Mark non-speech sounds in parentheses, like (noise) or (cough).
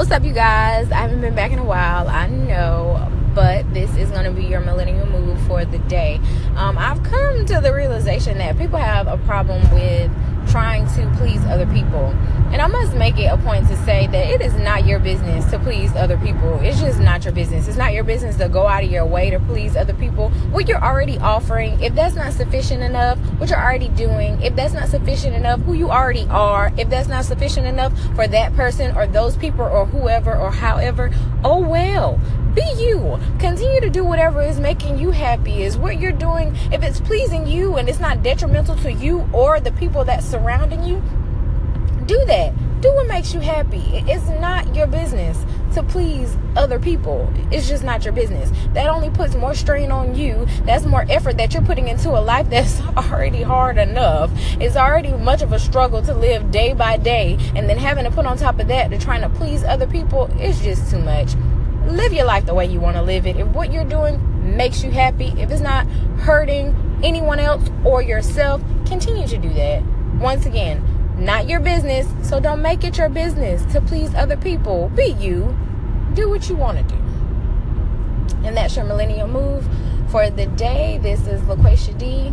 What's up, you guys? I haven't been back in a while. I know, but this is going to be your millennial move for the day. Um, I've come to the realization that people have a problem with trying to please other people. And I must make it a point to say that it is not your business to please other people. It's just not your business. It's not your business to go out of your way to please other people. What you're already offering, if that's not sufficient enough, what you're already doing, if that's not sufficient enough, who you already are, if that's not sufficient enough for that person or those people or whoever or however, oh well be you continue to whatever is making you happy is what you're doing. If it's pleasing you and it's not detrimental to you or the people that surrounding you do that. Do what makes you happy. It's not your business to please other people. It's just not your business. That only puts more strain on you. That's more effort that you're putting into a life that's (laughs) already hard enough. It's already much of a struggle to live day by day. And then having to put on top of that to trying to please other people is just too much live your life the way you want to live it. If what you're doing makes you happy, if it's not hurting anyone else or yourself, continue to do that. Once again, not your business, so don't make it your business to please other people. Be you. Do what you want to do. And that's your millennial move for the day. This is LaQuesha D